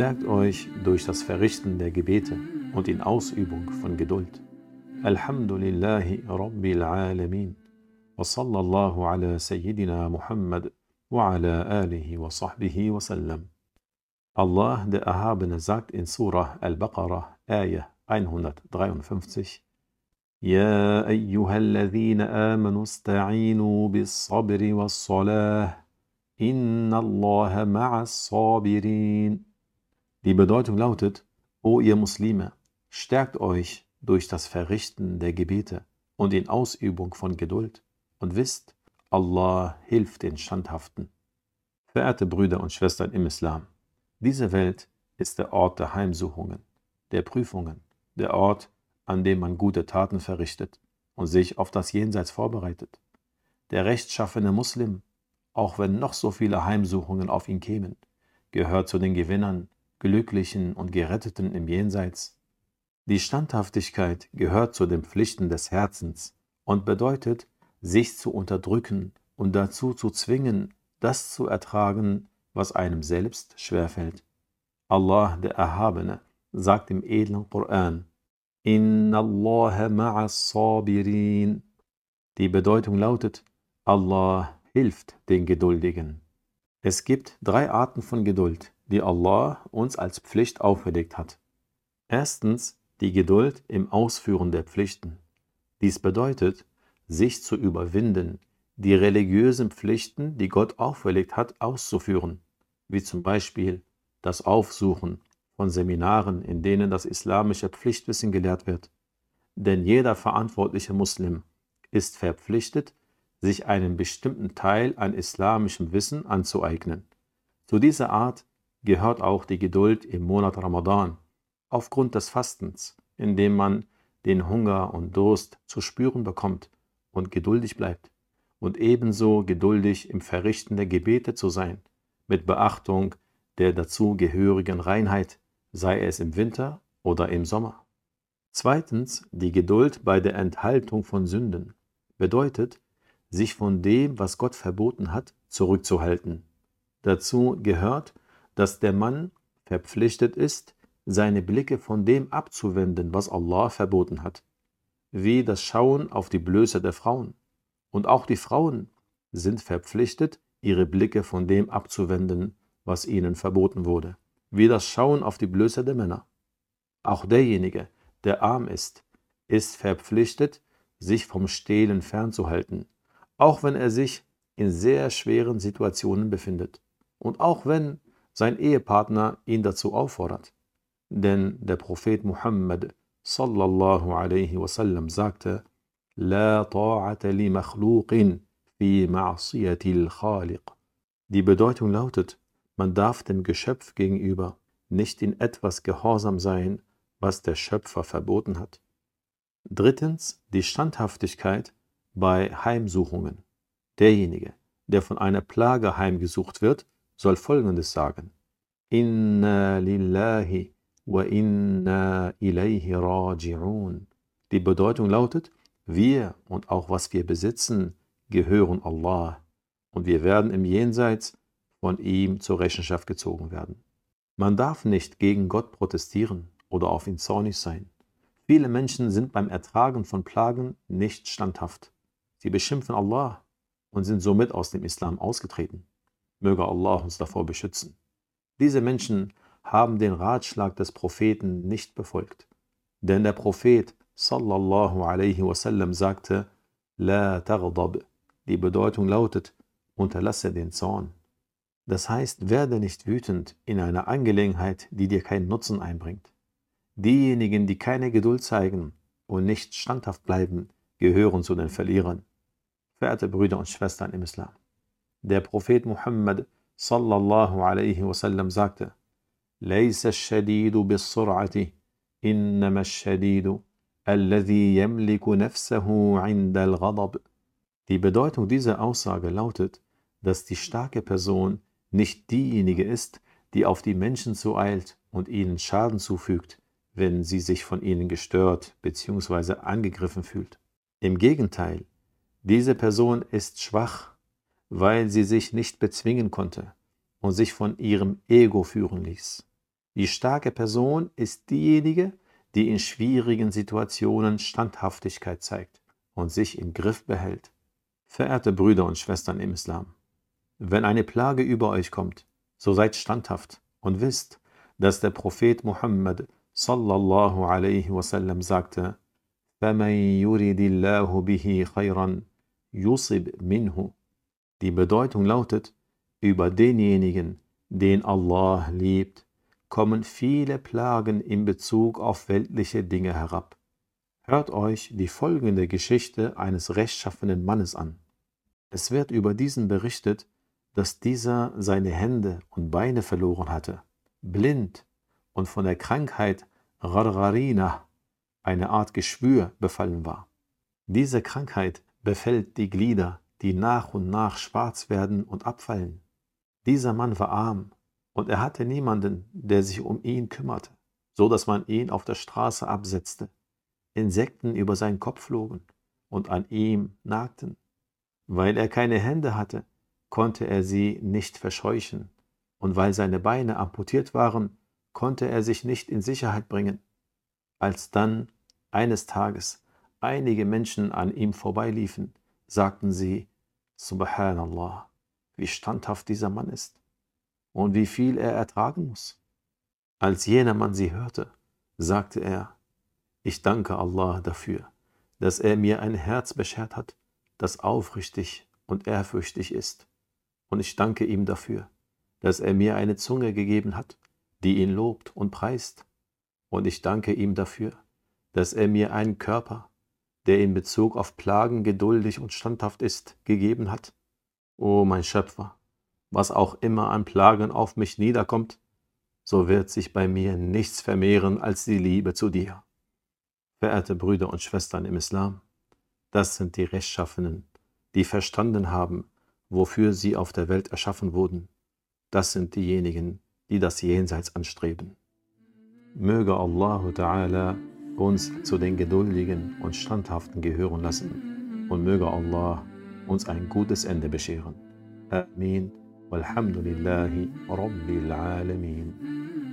Stärkt euch durch das Verrichten der Gebete und in Ausübung von Geduld. Alhamdulillahi Rabbil Alamin. Wa sallallahu ala Sayyidina Muhammad wa ala alihi wa sahbihi wa sallam. Allah, der Erhabene, sagt in Surah Al-Baqarah, Ayah 153, يا أيها الذين آمنوا استعينوا بالصبر والصلاة إن الله مع الصابرين Die Bedeutung lautet, O ihr Muslime, stärkt euch durch das Verrichten der Gebete und in Ausübung von Geduld und wisst, Allah hilft den Standhaften. Verehrte Brüder und Schwestern im Islam, diese Welt ist der Ort der Heimsuchungen, der Prüfungen, der Ort, an dem man gute Taten verrichtet und sich auf das Jenseits vorbereitet. Der rechtschaffene Muslim, auch wenn noch so viele Heimsuchungen auf ihn kämen, gehört zu den Gewinnern, Glücklichen und Geretteten im Jenseits. Die Standhaftigkeit gehört zu den Pflichten des Herzens und bedeutet, sich zu unterdrücken und dazu zu zwingen, das zu ertragen, was einem selbst schwerfällt. Allah, der Erhabene, sagt im edlen Koran, Inna Allah ma'as sabirin. Die Bedeutung lautet, Allah hilft den Geduldigen. Es gibt drei Arten von Geduld, die Allah uns als Pflicht auferlegt hat. Erstens die Geduld im Ausführen der Pflichten. Dies bedeutet, sich zu überwinden, die religiösen Pflichten, die Gott auferlegt hat, auszuführen, wie zum Beispiel das Aufsuchen von Seminaren, in denen das islamische Pflichtwissen gelehrt wird. Denn jeder verantwortliche Muslim ist verpflichtet, sich einen bestimmten Teil an islamischem Wissen anzueignen. Zu dieser Art gehört auch die Geduld im Monat Ramadan, aufgrund des Fastens, in dem man den Hunger und Durst zu spüren bekommt und geduldig bleibt, und ebenso geduldig im Verrichten der Gebete zu sein, mit Beachtung der dazugehörigen Reinheit, sei es im Winter oder im Sommer. Zweitens die Geduld bei der Enthaltung von Sünden bedeutet, sich von dem, was Gott verboten hat, zurückzuhalten. Dazu gehört, dass der Mann verpflichtet ist, seine Blicke von dem abzuwenden, was Allah verboten hat, wie das Schauen auf die Blöße der Frauen. Und auch die Frauen sind verpflichtet, ihre Blicke von dem abzuwenden, was ihnen verboten wurde wie das Schauen auf die Blöße der Männer. Auch derjenige, der arm ist, ist verpflichtet, sich vom Stehlen fernzuhalten, auch wenn er sich in sehr schweren Situationen befindet und auch wenn sein Ehepartner ihn dazu auffordert. Denn der Prophet Muhammad sallallahu alaihi wasallam sagte, La ta'ata li makhluqin fi ma'siyatil khaliq. Die Bedeutung lautet, man darf dem Geschöpf gegenüber nicht in etwas gehorsam sein, was der Schöpfer verboten hat. Drittens die Standhaftigkeit bei Heimsuchungen. Derjenige, der von einer Plage heimgesucht wird, soll Folgendes sagen. Inna lillahi wa inna ilayhi raji'un. Die Bedeutung lautet, wir und auch was wir besitzen, gehören Allah und wir werden im Jenseits von ihm zur Rechenschaft gezogen werden. Man darf nicht gegen Gott protestieren oder auf ihn zornig sein. Viele Menschen sind beim Ertragen von Plagen nicht standhaft. Sie beschimpfen Allah und sind somit aus dem Islam ausgetreten. Möge Allah uns davor beschützen. Diese Menschen haben den Ratschlag des Propheten nicht befolgt. Denn der Prophet sallallahu alaihi wasallam sagte, La taghdab. Die Bedeutung lautet, unterlasse den Zorn. Das heißt, werde nicht wütend in einer Angelegenheit, die dir keinen Nutzen einbringt. Diejenigen, die keine Geduld zeigen und nicht standhaft bleiben, gehören zu den Verlierern. Verehrte Brüder und Schwestern im Islam. Der Prophet Muhammad sallallahu alaihi wasallam sagte, ليس الشديد بالسرعة إنما الشديد الذي يملك نفسه عند الغضب. Die Bedeutung dieser Aussage lautet, dass die starke Person nicht diejenige ist, die auf die Menschen zueilt und ihnen Schaden zufügt, wenn sie sich von ihnen gestört bzw. angegriffen fühlt. Im Gegenteil, diese Person ist schwach, weil sie sich nicht bezwingen konnte und sich von ihrem Ego führen ließ. Die starke Person ist diejenige, die in schwierigen Situationen Standhaftigkeit zeigt und sich im Griff behält. Verehrte Brüder und Schwestern im Islam, wenn eine Plage über euch kommt, so seid standhaft und wisst, dass der Prophet Muhammad sallallahu alaihi wasallam sagte, فَمَنْ يُرِدِ اللَّهُ بِهِ خَيْرًا يُصِبْ مِنْهُ die Bedeutung lautet, über denjenigen, den Allah liebt, kommen viele Plagen in Bezug auf weltliche Dinge herab. Hört euch die folgende Geschichte eines rechtschaffenen Mannes an. Es wird über diesen berichtet, dass dieser seine Hände und Beine verloren hatte, blind und von der Krankheit Rarrarina, eine Art Geschwür, befallen war. Diese Krankheit befällt die Glieder, die nach und nach schwarz werden und abfallen. Dieser Mann war arm und er hatte niemanden, der sich um ihn kümmerte, so dass man ihn auf der Straße absetzte. Insekten über seinen Kopf flogen und an ihm nagten. Weil er keine Hände hatte, konnte er sie nicht verscheuchen, und weil seine Beine amputiert waren, konnte er sich nicht in Sicherheit bringen. Als dann eines Tages einige Menschen an ihm vorbeiliefen, sagten sie, Subhanallah, wie standhaft dieser Mann ist und wie viel er ertragen muss. Als jener Mann sie hörte, sagte er, ich danke Allah dafür, dass er mir ein Herz beschert hat, das aufrichtig und ehrfürchtig ist. Und ich danke ihm dafür, dass er mir eine Zunge gegeben hat, die ihn lobt und preist. Und ich danke ihm dafür, dass er mir einen Körper, der in Bezug auf Plagen geduldig und standhaft ist, gegeben hat. O mein Schöpfer, was auch immer an Plagen auf mich niederkommt, so wird sich bei mir nichts vermehren als die Liebe zu dir. Verehrte Brüder und Schwestern im Islam, das sind die Rechtschaffenen, die verstanden haben, wofür sie auf der Welt erschaffen wurden. Das sind diejenigen, die das Jenseits anstreben. Möge Allah Ta'ala uns zu den Geduldigen und Standhaften gehören lassen und möge Allah uns ein gutes Ende bescheren. Amin. Walhamdulillahi Rabbil Alameen.